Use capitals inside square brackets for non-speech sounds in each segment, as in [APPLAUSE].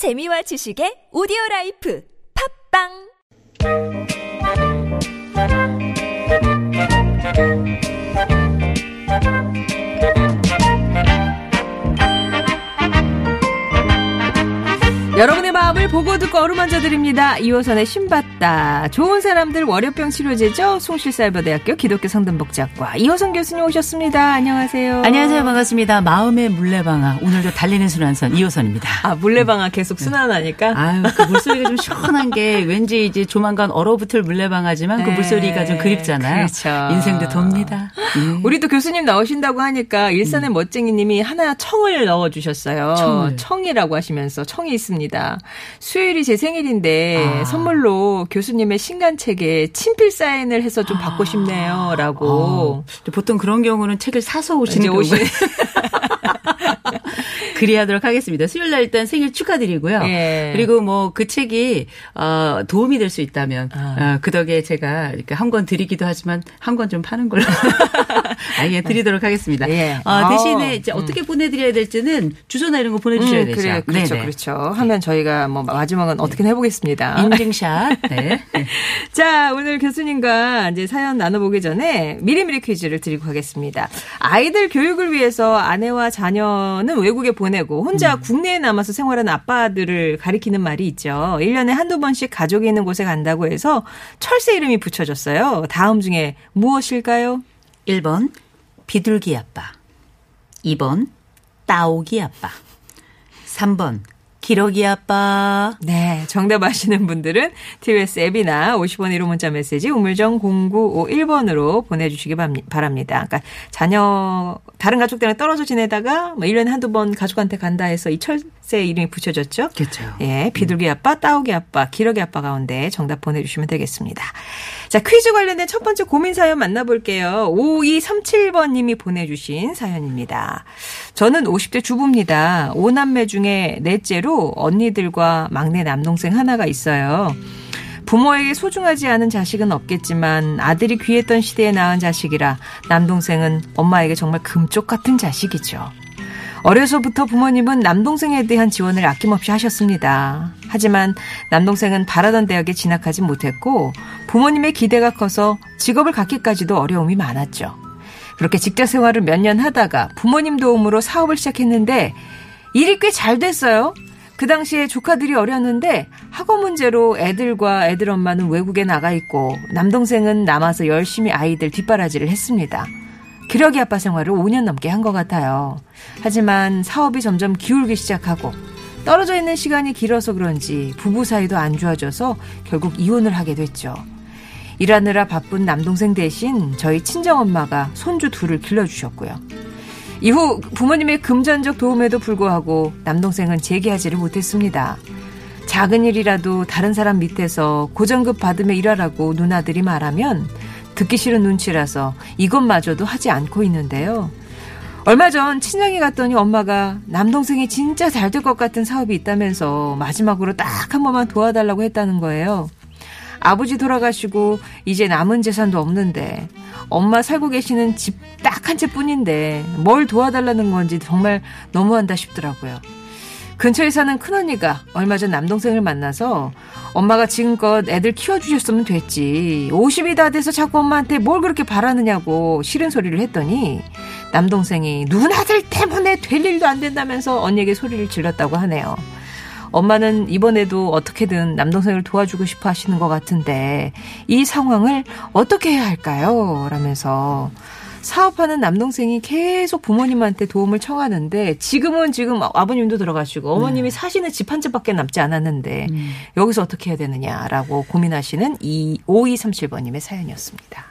재미와 지식의 오디오 라이프 팟빵 여러분의 마음을 보고 듣고 어루만져 드립니다. 이호선의 신받다. 좋은 사람들 월요병 치료제죠. 숭실사이버대학교 기독교 상담복지학과 이호선 교수님 오셨습니다. 안녕하세요. 안녕하세요. 반갑습니다. 마음의 물레방아. 오늘도 달리는 순환선 이호선입니다. 아, 물레방아 계속 순환하니까? 아유, 그 물소리가 좀 시원한 게 왠지 이제 조만간 얼어붙을 물레방아지만 그 네, 물소리가 좀 그립잖아요. 그렇죠. 인생도 돕니다. 예. 우리 또 교수님 나오신다고 하니까 일산의 멋쟁이님이 하나 청을 넣어주셨어요. 청을. 청이라고 하시면서 청이 있습니다. 수요일이 제 생일인데 아. 선물로 교수님의 신간책에 친필 사인을 해서 좀 받고 싶네요 라고. 어, 보통 그런 경우는 책을 사서 오시는 오시- [LAUGHS] [LAUGHS] 그리하도록 하겠습니다. 수요일 날 일단 생일 축하드리고요. 예. 그리고 뭐 그 책이 어, 도움이 될 수 있다면 아. 어, 그 덕에 제가 이렇게 한 권 드리기도 하지만 한 권 좀 파는 걸로 [LAUGHS] 아예 드리도록 하겠습니다. 예. 어, 대신에 이제 음. 어떻게 보내드려야 될지는 주소나 이런 거 보내주셔야 음, 되죠. 그래, 그렇죠, 네네. 그렇죠. 하면 저희가 뭐 마지막은 어떻게 해보겠습니다. 인증샷. [LAUGHS] 네. 자, 오늘 교수님과 이제 사연 나눠보기 전에 미리미리 퀴즈를 드리고 가겠습니다. 아이들 교육을 위해서 아내와 자녀 는 외국에 보내고 혼자 음. 국내에 남아서 생활하는 아빠들을 가리키는 말이 있죠. 1년에 한두 번씩 가족이 있는 곳에 간다고 해서 철새 이름이 붙여졌어요. 다음 중에 무엇일까요? 1번 비둘기 아빠. 2번 따오기 아빠. 3번 기러기 아빠. 네, 정답 아시는 분들은 TBS 앱이나 50원 1호 문자 메시지 우물정 0951번으로 보내주시기 바랍니- 바랍니다. 그러니까 자녀 다른 가족들이랑 떨어져 지내다가 뭐 1년에 한두 번 가족한테 간다 해서 이 철 새 이름이 붙여졌죠. 그렇죠. 예, 비둘기 아빠, 따오기 아빠, 기러기 아빠 가운데 정답 보내주시면 되겠습니다. 자, 퀴즈 관련된 첫 번째 고민 사연 만나볼게요. 5237번님이 보내주신 사연입니다. 저는 50대 주부입니다. 5남매 중에 넷째로 언니들과 막내 남동생 하나가 있어요. 부모에게 소중하지 않은 자식은 없겠지만 아들이 귀했던 시대에 낳은 자식이라 남동생은 엄마에게 정말 금쪽 같은 자식이죠. 어려서부터 부모님은 남동생에 대한 지원을 아낌없이 하셨습니다. 하지만 남동생은 바라던 대학에 진학하지 못했고 부모님의 기대가 커서 직업을 갖기까지도 어려움이 많았죠. 그렇게 직장 생활을 몇 년 하다가 부모님 도움으로 사업을 시작했는데 일이 꽤 잘 됐어요. 그 당시에 조카들이 어렸는데 학업 문제로 애들과 애들 엄마는 외국에 나가 있고 남동생은 남아서 열심히 아이들 뒷바라지를 했습니다. 기러기 아빠 생활을 5년 넘게 한 것 같아요. 하지만 사업이 점점 기울기 시작하고 떨어져 있는 시간이 길어서 그런지 부부 사이도 안 좋아져서 결국 이혼을 하게 됐죠. 일하느라 바쁜 남동생 대신 저희 친정엄마가 손주 둘을 길러주셨고요. 이후 부모님의 금전적 도움에도 불구하고 남동생은 재기하지를 못했습니다. 작은 일이라도 다른 사람 밑에서 고정급 받으며 일하라고 누나들이 말하면 듣기 싫은 눈치라서 이것마저도 하지 않고 있는데요. 얼마 전 친정에 갔더니 엄마가 남동생이 진짜 잘 될 것 같은 사업이 있다면서 마지막으로 딱 한 번만 도와달라고 했다는 거예요. 아버지 돌아가시고 이제 남은 재산도 없는데 엄마 살고 계시는 집 딱 한 채 뿐인데 뭘 도와달라는 건지 정말 너무한다 싶더라고요. 근처에 사는 큰언니가 얼마 전 남동생을 만나서 엄마가 지금껏 애들 키워주셨으면 됐지. 50이 다 돼서 자꾸 엄마한테 뭘 그렇게 바라느냐고 싫은 소리를 했더니 남동생이 누나들 때문에 될 일도 안 된다면서 언니에게 소리를 질렀다고 하네요. 엄마는 이번에도 어떻게든 남동생을 도와주고 싶어 하시는 것 같은데 이 상황을 어떻게 해야 할까요? 라면서 사업하는 남동생이 계속 부모님한테 도움을 청하는데 지금은 지금 아버님도 들어가시고 어머님이 사시는 집한 채밖에 남지 않았는데 여기서 어떻게 해야 되느냐라고 고민하시는 이 5237번님의 사연이었습니다.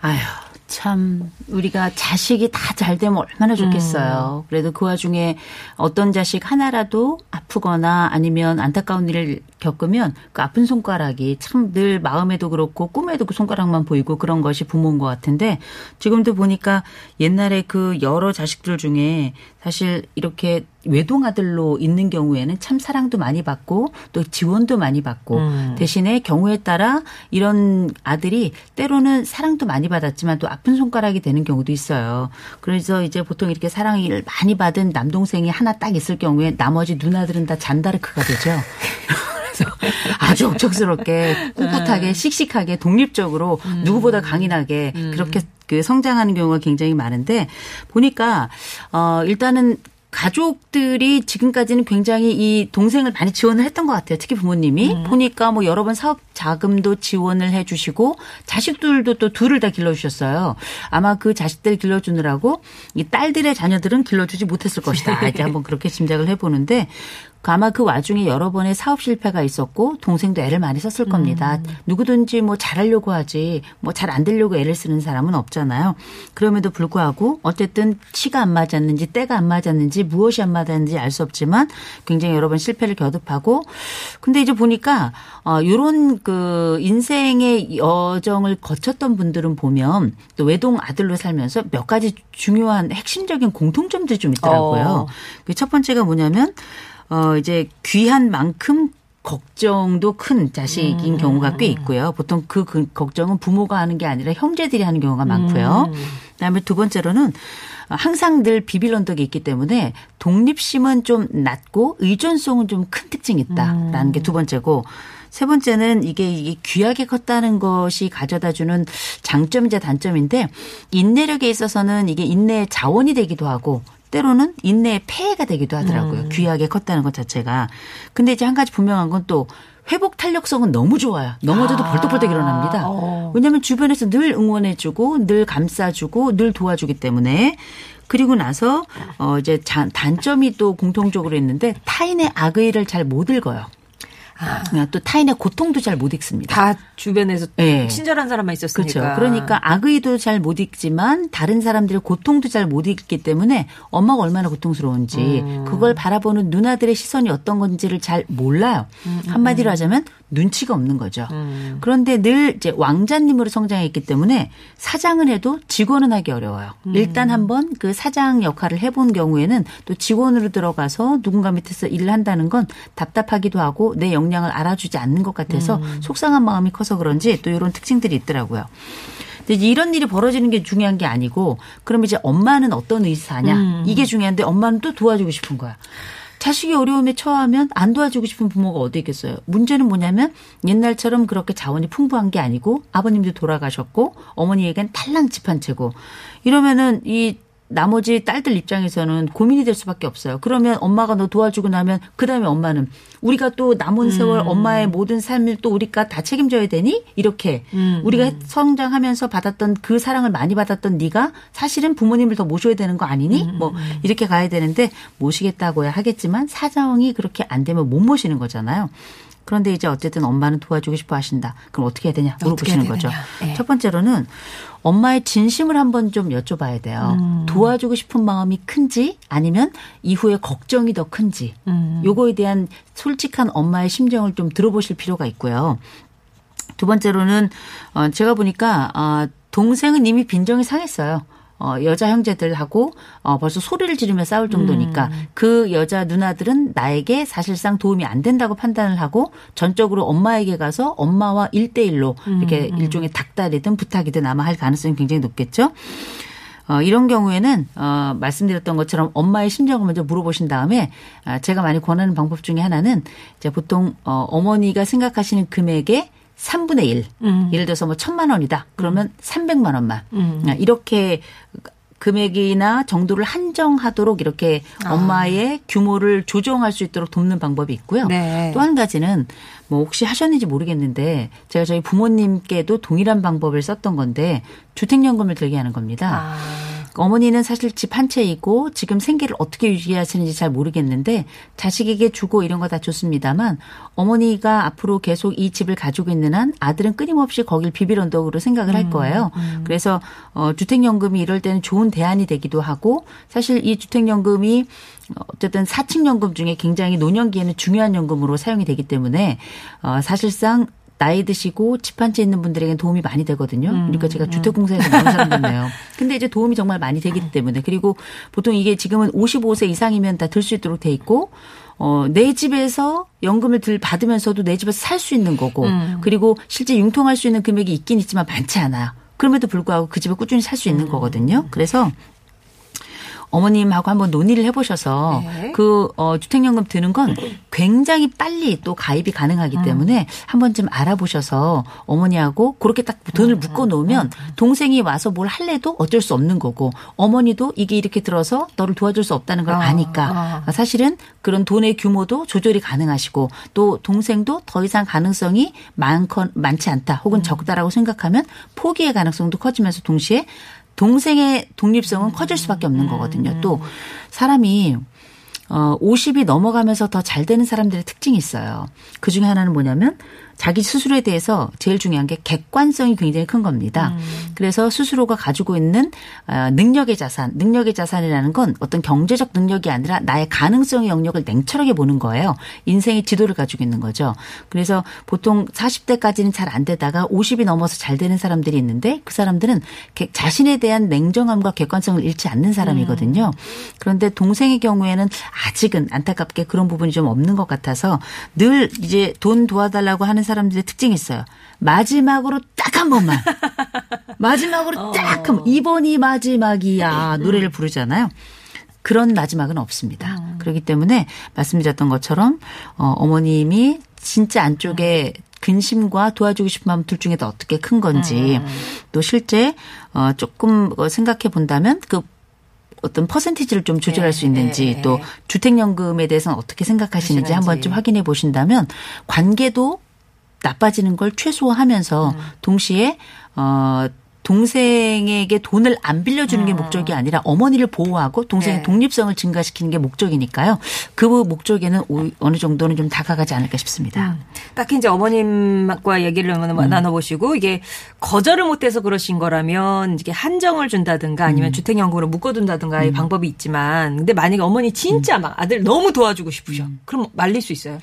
아휴, 참, 우리가 자식이 다 잘 되면 얼마나 음. 좋겠어요. 그래도 그 와중에 어떤 자식 하나라도 아프거나 아니면 안타까운 일을 겪으면 그 아픈 손가락이 참 늘 마음에도 그렇고 꿈에도 그 손가락만 보이고 그런 것이 부모인 것 같은데 지금도 보니까 옛날에 그 여러 자식들 중에 사실 이렇게 외동아들로 있는 경우에는 참 사랑도 많이 받고 또 지원도 많이 받고 음. 대신에 경우에 따라 이런 아들이 때로는 사랑도 많이 받았지만 또 아픈 손가락이 되는 경우도 있어요. 그래서 이제 보통 이렇게 사랑을 많이 받은 남동생이 하나 딱 있을 경우에 나머지 누나들은 다 잔다르크가 되죠. [LAUGHS] 그래서 [LAUGHS] 아주 억척스럽게 꿋꿋하게 씩씩하게 독립적으로 누구보다 강인하게 그렇게 그 성장하는 경우가 굉장히 많은데 보니까 어 일단은 가족들이 지금까지는 굉장히 이 동생을 많이 지원을 했던 것 같아요. 특히 부모님이 보니까 뭐 여러 번 사업 자금도 지원을 해주시고 자식들도 또 둘을 다 길러주셨어요. 아마 그 자식들 길러주느라고 이 딸들의 자녀들은 길러주지 못했을 것이다. 이제 한번 그렇게 짐작을 해보는데 아마 그 와중에 여러 번의 사업 실패가 있었고 동생도 애를 많이 썼을 겁니다. 누구든지 뭐 잘하려고 하지 뭐 잘 안 되려고 애를 쓰는 사람은 없잖아요. 그럼에도 불구하고 어쨌든 치가 안 맞았는지 때가 안 맞았는지 무엇이 안 맞았는지 알 수 없지만 굉장히 여러 번 실패를 거듭하고 근데 이제 보니까 어 요런 그 인생의 여정을 거쳤던 분들은 보면 또 외동 아들로 살면서 몇 가지 중요한 핵심적인 공통점들이 좀 있더라고요. 어. 그첫 번째가 뭐냐면 어 이제 귀한 만큼 걱정도 큰 자식인 경우가 꽤 있고요. 보통 그, 그 걱정은 부모가 하는 게 아니라 형제들이 하는 경우가 많고요. 그다음에 두 번째로는 항상 늘 비빌 언덕이 있기 때문에 독립심은 좀 낮고 의존성은 좀 큰 특징이 있다라는 게두 번째고 세 번째는 이게, 이게 귀하게 컸다는 것이 가져다 주는 장점이자 단점인데 인내력에 있어서는 이게 인내의 자원이 되기도 하고 때로는 인내의 폐해가 되기도 하더라고요. 귀하게 컸다는 것 자체가. 근데 이제 한 가지 분명한 건 또 회복 탄력성은 너무 좋아요. 넘어져도 아. 벌떡벌떡 일어납니다. 어. 왜냐하면 주변에서 늘 응원해주고 늘 감싸주고 늘 도와주기 때문에 그리고 나서 어 이제 자- 단점이 또 공통적으로 있는데 타인의 악의를 잘 못 읽어요. 아, 또 타인의 고통도 잘못 읽습니다. 다 주변에서 네. 친절한 사람만 있었으니까. 그렇죠. 그러니까 악의도 잘못 읽지만 다른 사람들의 고통도 잘못 읽기 때문에 엄마가 얼마나 고통스러운지 음. 그걸 바라보는 누나들의 시선이 어떤 건지를 잘 몰라요. 한마디로 하자면 눈치가 없는 거죠. 음. 그런데 늘 이제 왕자님으로 성장했기 때문에 사장을 해도 직원은 하기 어려워요. 음. 일단 한번 그 사장 역할을 해본 경우에는 또 직원으로 들어가서 누군가 밑에서 일을 한다는 건 답답하기도 하고 내역 량을 알아주지 않는 것 같아서 음. 속상한 마음이 커서 그런지 또 이런 특징들이 있더라고요. 근데 이런 일이 벌어지는 게 중요한 게 아니고 그럼 이제 엄마는 어떤 의사냐 음. 이게 중요한데 엄마는 또 도와주고 싶은 거야. 자식이 어려움에 처하면 안 도와주고 싶은 부모가 어디 있겠어요. 문제는 뭐냐면 옛날처럼 그렇게 자원이 풍부한 게 아니고 아버님도 돌아가셨고 어머니에겐 탈랑 집한 채고 이러면은 이 나머지 딸들 입장에서는 고민이 될 수밖에 없어요. 그러면 엄마가 너 도와주고 나면 그다음에 엄마는 우리가 또 남은 세월 엄마의 모든 삶을 또 우리가 다 책임져야 되니 이렇게 우리가 성장하면서 받았던 그 사랑을 많이 받았던 네가 사실은 부모님을 더 모셔야 되는 거 아니니? 뭐 이렇게 가야 되는데 모시겠다고야 하겠지만 사정이 그렇게 안 되면 못 모시는 거잖아요. 그런데 이제 어쨌든 엄마는 도와주고 싶어 하신다. 그럼 어떻게 해야 되냐 물어보시는 어떻게 해야 거죠. 예. 첫 번째로는 엄마의 진심을 한번 좀 여쭤봐야 돼요. 음. 도와주고 싶은 마음이 큰지 아니면 이후에 걱정이 더 큰지 음. 요거에 대한 솔직한 엄마의 심정을 좀 들어보실 필요가 있고요. 두 번째로는 어 제가 보니까 어 동생은 이미 빈정이 상했어요. 어 여자 형제들하고 어 벌써 소리를 지르며 싸울 정도니까 그 여자 누나들은 나에게 사실상 도움이 안 된다고 판단을 하고 전적으로 엄마에게 가서 엄마와 일대일로 이렇게 일종의 닥달이든 부탁이든 아마 할 가능성이 굉장히 높겠죠. 어, 이런 경우에는 어, 말씀드렸던 것처럼 엄마의 심정을 먼저 물어보신 다음에 아, 제가 많이 권하는 방법 중에 하나는 이제 보통 어, 어머니가 생각하시는 금액의 3분의 1. 음. 예를 들어서 뭐 천만 원이다. 그러면 300만 원만. 음. 아, 이렇게 금액이나 정도를 한정하도록 이렇게 아. 엄마의 규모를 조정할 수 있도록 돕는 방법이 있고요. 네. 또한 가지는 뭐 혹시 하셨는지 모르겠는데 제가 저희 부모님께도 동일한 방법을 썼던 건데 주택연금을 들게 하는 겁니다. 아. 어머니는 사실 집 한 채이고 지금 생계를 어떻게 유지하시는지 잘 모르겠는데 자식에게 주고 이런 거 다 좋습니다만 어머니가 앞으로 계속 이 집을 가지고 있는 한 아들은 끊임없이 거길 비빌 언덕으로 생각을 할 거예요. 그래서 어 주택연금이 이럴 때는 좋은 대안이 되기도 하고 사실 이 주택연금이 어쨌든 사칙연금 중에 굉장히 노년기에는 중요한 연금으로 사용이 되기 때문에 어 사실상 나이 드시고 집한채 있는 분들에겐 도움이 많이 되거든요. 그러니까 제가 주택공사에서 나온 사람 같네요. [LAUGHS] 근데 이제 도움이 정말 많이 되기 때문에 그리고 보통 이게 지금은 55세 이상이면 다 들 수 있도록 돼 있고 어, 내 집에서 연금을 들 받으면서도 내 집에서 살 수 있는 거고 그리고 실제 융통할 수 있는 금액이 있긴 있지만 많지 않아요. 그럼에도 불구하고 그 집에 꾸준히 살 수 있는 거거든요. 그래서 어머님하고 한번 논의를 해보셔서 네. 그 어, 주택연금 드는 건 굉장히 빨리 또 가입이 가능하기 음. 때문에 한번 좀 알아보셔서 어머니하고 그렇게 딱 음, 돈을 묶어 놓으면 동생이 와서 뭘 할래도 어쩔 수 없는 거고 어머니도 이게 이렇게 들어서 너를 도와줄 수 없다는 걸 아, 아니까 사실은 그런 돈의 규모도 조절이 가능하시고 또 동생도 더 이상 가능성이 많건 많지 않다 혹은 음. 적다라고 생각하면 포기의 가능성도 커지면서 동시에 동생의 독립성은 커질 수밖에 없는 거거든요. 또 사람이 어 50이 넘어가면서 더 잘 되는 사람들의 특징이 있어요. 그 중에 하나는 뭐냐면 자기 스스로에 대해서 제일 중요한 게 객관성이 굉장히 큰 겁니다. 그래서 스스로가 가지고 있는 어, 능력의 자산, 능력의 자산이라는 건 어떤 경제적 능력이 아니라 나의 가능성의 영역을 냉철하게 보는 거예요. 인생의 지도를 가지고 있는 거죠. 그래서 보통 40대까지는 잘 안 되다가 50이 넘어서 잘 되는 사람들이 있는데 그 사람들은 개- 자신에 대한 냉정함과 객관성을 잃지 않는 사람이거든요. 그런데 동생의 경우에는 아직은 안타깝게 그런 부분이 좀 없는 것 같아서 늘 이제 돈 도와달라고 하는 사람들의 특징이 있어요. 마지막으로 딱 한 번만. [LAUGHS] 마지막으로 딱한 번. 이번이 마지막이야. 노래를 부르잖아요. 그런 마지막은 없습니다. 그렇기 때문에 말씀드렸던 것처럼 어, 어머님이 진짜 안쪽에 근심과 도와주고 싶은 마음 둘 중에 더 어떻게 큰 건지 또 실제 어, 조금 어, 생각해 본다면 그 어떤 퍼센티지를 좀 조절할 수 있는지 네. 또 주택연금에 대해서는 어떻게 생각하시는지 한번 좀 확인해 보신다면 관계도 나빠지는 걸 최소화하면서 동시에 어 동생에게 돈을 안 빌려주는 게 목적이 아니라 어머니를 보호하고 동생의 네. 독립성을 증가시키는 게 목적이니까요. 그 목적에는 오- 어느 정도는 좀 다가가지 않을까 싶습니다. 딱히 이제 어머님과 얘기를 음. 나눠보시고 이게 거절을 못해서 그러신 거라면 이게 한정을 준다든가 아니면 음. 주택연금으로 묶어둔다든가 의 방법이 있지만 근데 만약에 어머니 진짜 음. 막 아들 너무 도와주고 싶으셔. 그럼 말릴 수 있어요.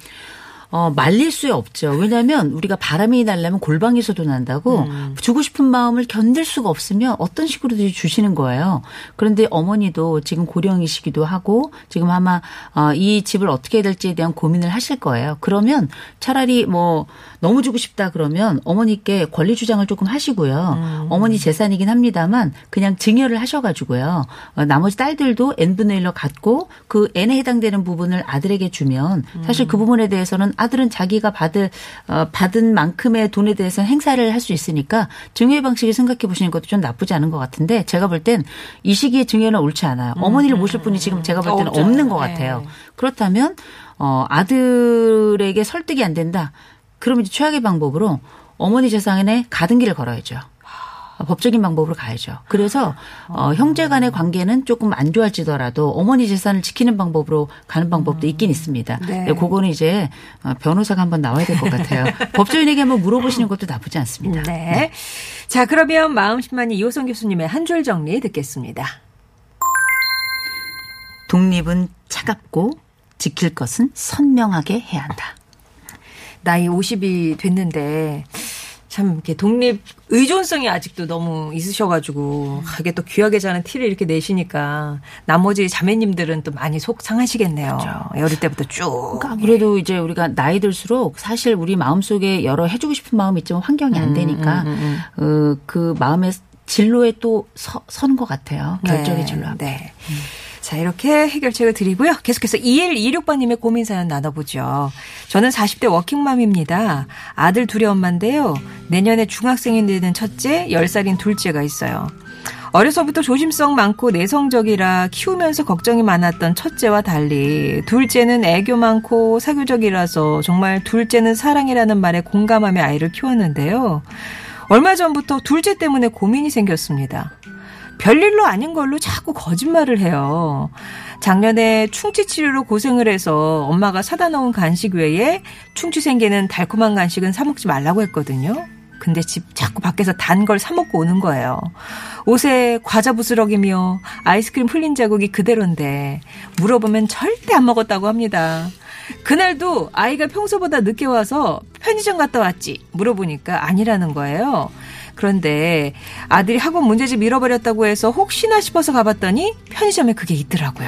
어, 말릴 수 없죠. 왜냐하면 우리가 바람이 날려면 골방에서도 난다고 주고 싶은 마음을 견딜 수가 없으면 어떤 식으로든지 주시는 거예요. 그런데 어머니도 지금 고령이시기도 하고 지금 아마 어, 이 집을 어떻게 해야 될지에 대한 고민을 하실 거예요. 그러면 차라리 뭐 너무 주고 싶다 그러면 어머니께 권리 주장을 조금 하시고요. 어머니 재산이긴 합니다만 그냥 증여를 하셔가지고요. 어, 나머지 딸들도 n분의 1로 갖고 그 n에 해당되는 부분을 아들에게 주면 사실 그 부분에 대해서는 아들은 자기가 받을 어, 받은 만큼의 돈에 대해서 는 행사를 할 수 있으니까 증여 방식을 생각해 보시는 것도 좀 나쁘지 않은 것 같은데 제가 볼 땐 이 시기에 증여는 옳지 않아요. 어머니를 모실 분이 지금 제가 볼 때는 없죠. 없는 것 네. 같아요. 그렇다면 어 아들에게 설득이 안 된다. 그러면 이제 최악의 방법으로 어머니 재산에 가등기를 걸어야죠. 어, 법적인 방법으로 가야죠. 그래서 어, 형제 간의 관계는 조금 안 좋아지더라도 어머니 재산을 지키는 방법으로 가는 방법도 있긴 있습니다. 네. 네, 그거는 이제 어, 변호사가 한번 나와야 될 것 같아요. [LAUGHS] 법조인에게 한번 물어보시는 것도 나쁘지 않습니다. 네. 자 그러면 마음심만이 이호성 교수님의 한 줄 정리 듣겠습니다. 독립은 차갑고 지킬 것은 선명하게 해야 한다. 나이 50이 됐는데 참 이렇게 독립 의존성이 아직도 너무 있으셔가지고 아, 이게 또 귀하게 자는 티를 이렇게 내시니까 나머지 자매님들은 또 많이 속 상하시겠네요. 어릴 때부터 쭉. 그러니까 아무래도 이제 우리가 나이 들수록 사실 우리 마음 속에 여러 해주고 싶은 마음이 있지만 환경이 안 되니까 어, 그 마음의 진로에 또 서, 서는 것 같아요. 결정의 진로 앞에. 네. 자, 이렇게 해결책을 드리고요. 계속해서 2126번님의 고민 사연 나눠보죠. 저는 40대 워킹맘입니다. 아들 둘이 엄마인데요. 내년에 중학생이 되는 첫째, 10살인 둘째가 있어요. 어려서부터 조심성 많고 내성적이라 키우면서 걱정이 많았던 첫째와 달리 둘째는 애교 많고 사교적이라서 정말 둘째는 사랑이라는 말에 공감하며 아이를 키웠는데요. 얼마 전부터 둘째 때문에 고민이 생겼습니다. 별일로 아닌 걸로 자꾸 거짓말을 해요. 작년에 충치 치료로 고생을 해서 엄마가 사다 놓은 간식 외에 충치 생기는 달콤한 간식은 사 먹지 말라고 했거든요. 근데 집 자꾸 밖에서 단 걸 사 먹고 오는 거예요. 옷에 과자 부스러기며 아이스크림 풀린 자국이 그대로인데 물어보면 절대 안 먹었다고 합니다. 그날도 아이가 평소보다 늦게 와서 편의점 갔다 왔지 물어보니까 아니라는 거예요. 그런데 아들이 학원 문제집 잃어버렸다고 해서 혹시나 싶어서 가봤더니 편의점에 그게 있더라고요.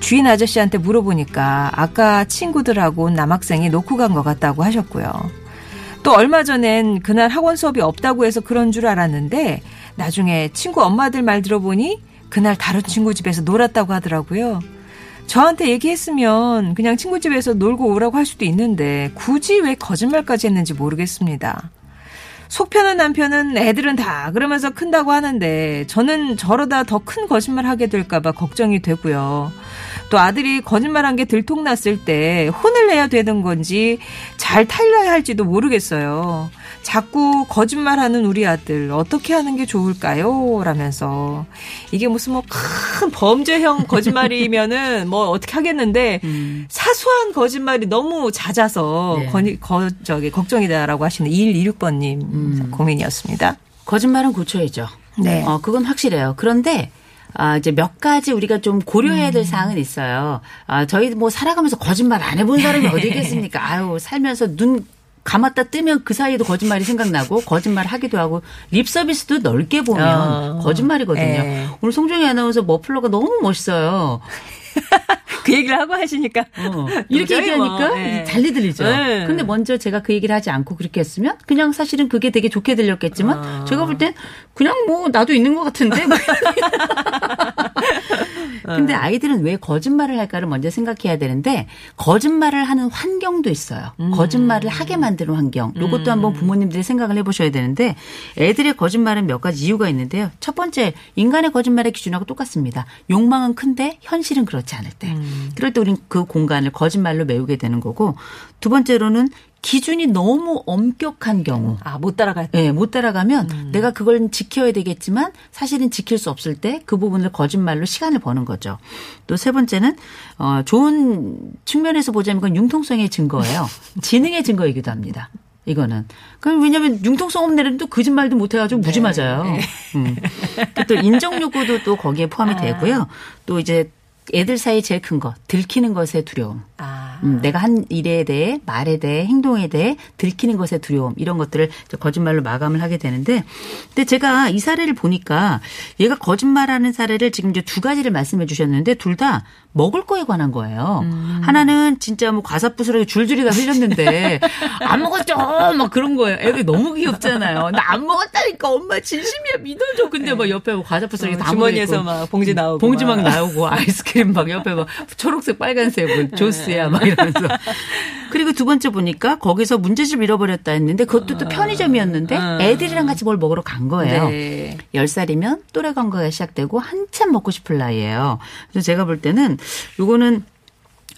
주인 아저씨한테 물어보니까 아까 친구들하고 남학생이 놓고 간 것 같다고 하셨고요. 또 얼마 전엔 그날 학원 수업이 없다고 해서 그런 줄 알았는데 나중에 친구 엄마들 말 들어보니 그날 다른 친구 집에서 놀았다고 하더라고요. 저한테 얘기했으면 그냥 친구 집에서 놀고 오라고 할 수도 있는데 굳이 왜 거짓말까지 했는지 모르겠습니다. 속 편한 남편은 애들은 다 그러면서 큰다고 하는데 저는 저러다 더 큰 거짓말 하게 될까봐 걱정이 되고요. 또 아들이 거짓말한 게 들통났을 때 혼을 내야 되는 건지 잘 탈려야 할지도 모르겠어요. 자꾸 거짓말하는 우리 아들 어떻게 하는 게 좋을까요? 라면서 이게 무슨 뭐 큰 범죄형 거짓말이면은 뭐 어떻게 하겠는데 [LAUGHS] 음. 사소한 거짓말이 너무 잦아서 네. 거, 거, 저기 걱정이다라고 하시는 2126번님 음. 고민이었습니다. 거짓말은 고쳐야죠. 네. 어, 그건 확실해요. 그런데 아, 이제 몇 가지 우리가 좀 고려해야 될 사항은 있어요. 아, 저희 뭐 살아가면서 거짓말 안 해본 사람이 [LAUGHS] 어디 있겠습니까? 아유, 살면서 눈 감았다 뜨면 그 사이에도 거짓말이 생각나고 거짓말 하기도 하고 립 서비스도 넓게 보면 어. 거짓말이거든요. 네. 오늘 송정희 아나운서 머플러가 너무 멋있어요. [LAUGHS] 그 얘기를 하고 하시니까 어, 이렇게 [LAUGHS] 얘기하니까 뭐, 네. 달리 들리죠. 네. 근데 먼저 제가 그 얘기를 하지 않고 그렇게 했으면 그냥 사실은 그게 되게 좋게 들렸겠지만 아. 제가 볼 땐 그냥 뭐 나도 있는 것 같은데. [LAUGHS] 뭐 [LAUGHS] 근데 아이들은 왜 거짓말을 할까를 먼저 생각해야 되는데 거짓말을 하는 환경도 있어요. 거짓말을 하게 만드는 환경. 이것도 한번 부모님들이 생각을 해보셔야 되는데 애들의 거짓말은 몇 가지 이유가 있는데요. 첫 번째 인간의 거짓말의 기준하고 똑같습니다. 욕망은 큰데 현실은 그렇지 않을 때. 그럴 때 우린 그 공간을 거짓말로 메우게 되는 거고 두 번째로는 기준이 너무 엄격한 경우. 아 못 따라갈 예, 못 따라가면 내가 그걸 지켜야 되겠지만 사실은 지킬 수 없을 때 그 부분을 거짓말로 시간을 버는 거죠. 또 세 번째는 어 좋은 측면에서 보자면 그건 융통성의 증거예요. [LAUGHS] 지능의 증거이기도 합니다. 이거는. 그럼 왜냐하면 융통성 없는 애는 또 거짓말도 못 해가지고 무지 맞아요. 음. 또 인정 욕구도 또 거기에 포함이 되고요. 또 이제 애들 사이 제일 큰 거, 들키는 것의 두려움. 아. 음, 내가 한 일에 대해 말에 대해 행동에 대해 들키는 것의 두려움 이런 것들을 거짓말로 마감을 하게 되는데 근데 제가 이 사례를 보니까 얘가 거짓말하는 사례를 지금 이제 두 가지를 말씀해 주셨는데 둘 다 먹을 거에 관한 거예요. 하나는 진짜 뭐 과사 부스러기 줄줄이 다 흘렸는데 [LAUGHS] 안 먹었죠 막 그런 거예요. 애들 너무 귀엽잖아요. 나 안 먹었다니까 엄마 진심이야 믿어줘. 근데 막 옆에 뭐 과자 부스러기 어, 다 주머니에서. 막 봉지 나오고 봉지 막 막. 나오고 아이스크림 막 옆에 막 초록색 빨간색 뭐 조스야 막 이러면서 그리고 두 번째 보니까 거기서 문제집 잃어버렸다 했는데 그것도 또 편의점이었는데 아. 애들이랑 같이 뭘 먹으러 간 거예요. 네. 10살이면 또래 관계가 시작되고 한참 먹고 싶을 나이예요. 그래서 제가 볼 때는 요거는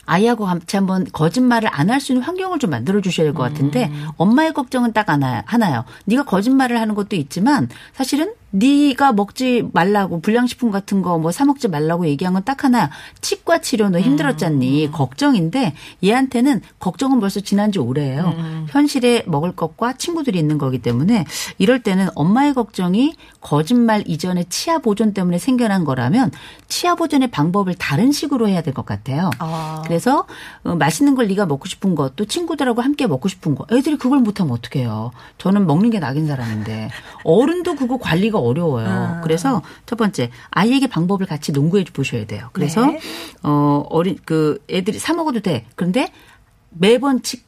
아이하고 같이 한번 거짓말을 안 할 수 있는 환경을 좀 만들어 주셔야 될 것 같은데 음. 엄마의 걱정은 딱 하나, 하나요. 네가 거짓말을 하는 것도 있지만 사실은 네가 먹지 말라고 불량식품 같은 거 뭐 사 먹지 말라고 얘기한 건 딱 하나야. 치과 치료 너 힘들었잖니. 음. 걱정인데 얘한테는 걱정은 벌써 지난 지 오래예요. 음. 현실에 먹을 것과 친구들이 있는 거기 때문에 이럴 때는 엄마의 걱정이 거짓말 이전에 치아 보존 때문에 생겨난 거라면 치아 보존의 방법을 다른 식으로 해야 될 것 같아요. 아. 그래서 어, 맛있는 걸 네가 먹고 싶은 거또 친구들하고 함께 먹고 싶은 거 애들이 그걸 못하면 어떡해요. 저는 먹는 게 낙인 사람인데 [LAUGHS] 어른도 그거 관리가 어려워요. 아. 그래서 첫 번째 아이에게 방법을 같이 농구해 보셔야 돼요. 그래서 네. 어 어린 그 애들이 사 먹어도 돼. 그런데 매번 치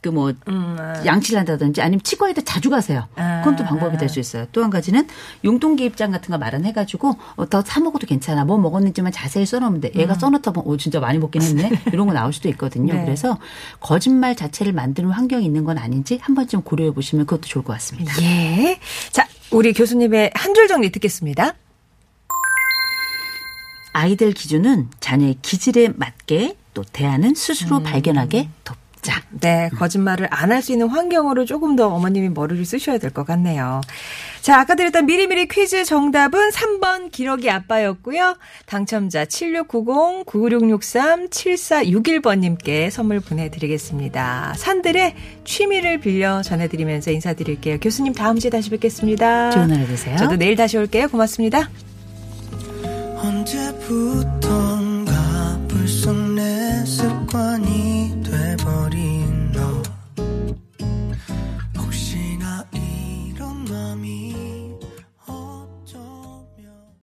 그뭐 음, 아. 양치를 한다든지 아니면 치과에도 자주 가세요. 그건 또 아. 방법이 될 수 있어요. 또 한 가지는 용돈 기 입장 같은 거 마련해 가지고 어, 더사 먹어도 괜찮아. 뭐 먹었는지만 자세히 써놓으면 돼. 얘가 써놓다 보면 오 진짜 많이 먹긴 했네. [LAUGHS] 이런 거 나올 수도 있거든요. 음. 네. 그래서 거짓말 자체를 만드는 환경이 있는 건 아닌지 한 번쯤 고려해 보시면 그것도 좋을 것 같습니다. 예. 자, 우리 교수님의 한 줄 정리 듣겠습니다. 아이들 기준은 자녀의 기질에 맞게 또 대안은 스스로 음. 발견하게 돕 자. 네, 거짓말을 안 할 수 있는 환경으로 조금 더 어머님이 머리를 쓰셔야 될 것 같네요. 자, 아까 드렸던 미리미리 퀴즈 정답은 3번 기러기 아빠였고요. 당첨자 7690-9663-7461번님께 선물 보내드리겠습니다. 산들의 취미를 빌려 전해드리면서 인사드릴게요. 교수님 다음 주에 다시 뵙겠습니다. 좋은 하루 되세요. 저도 내일 다시 올게요. 고맙습니다. 언제부턴가 불쑥 내 습관이 body.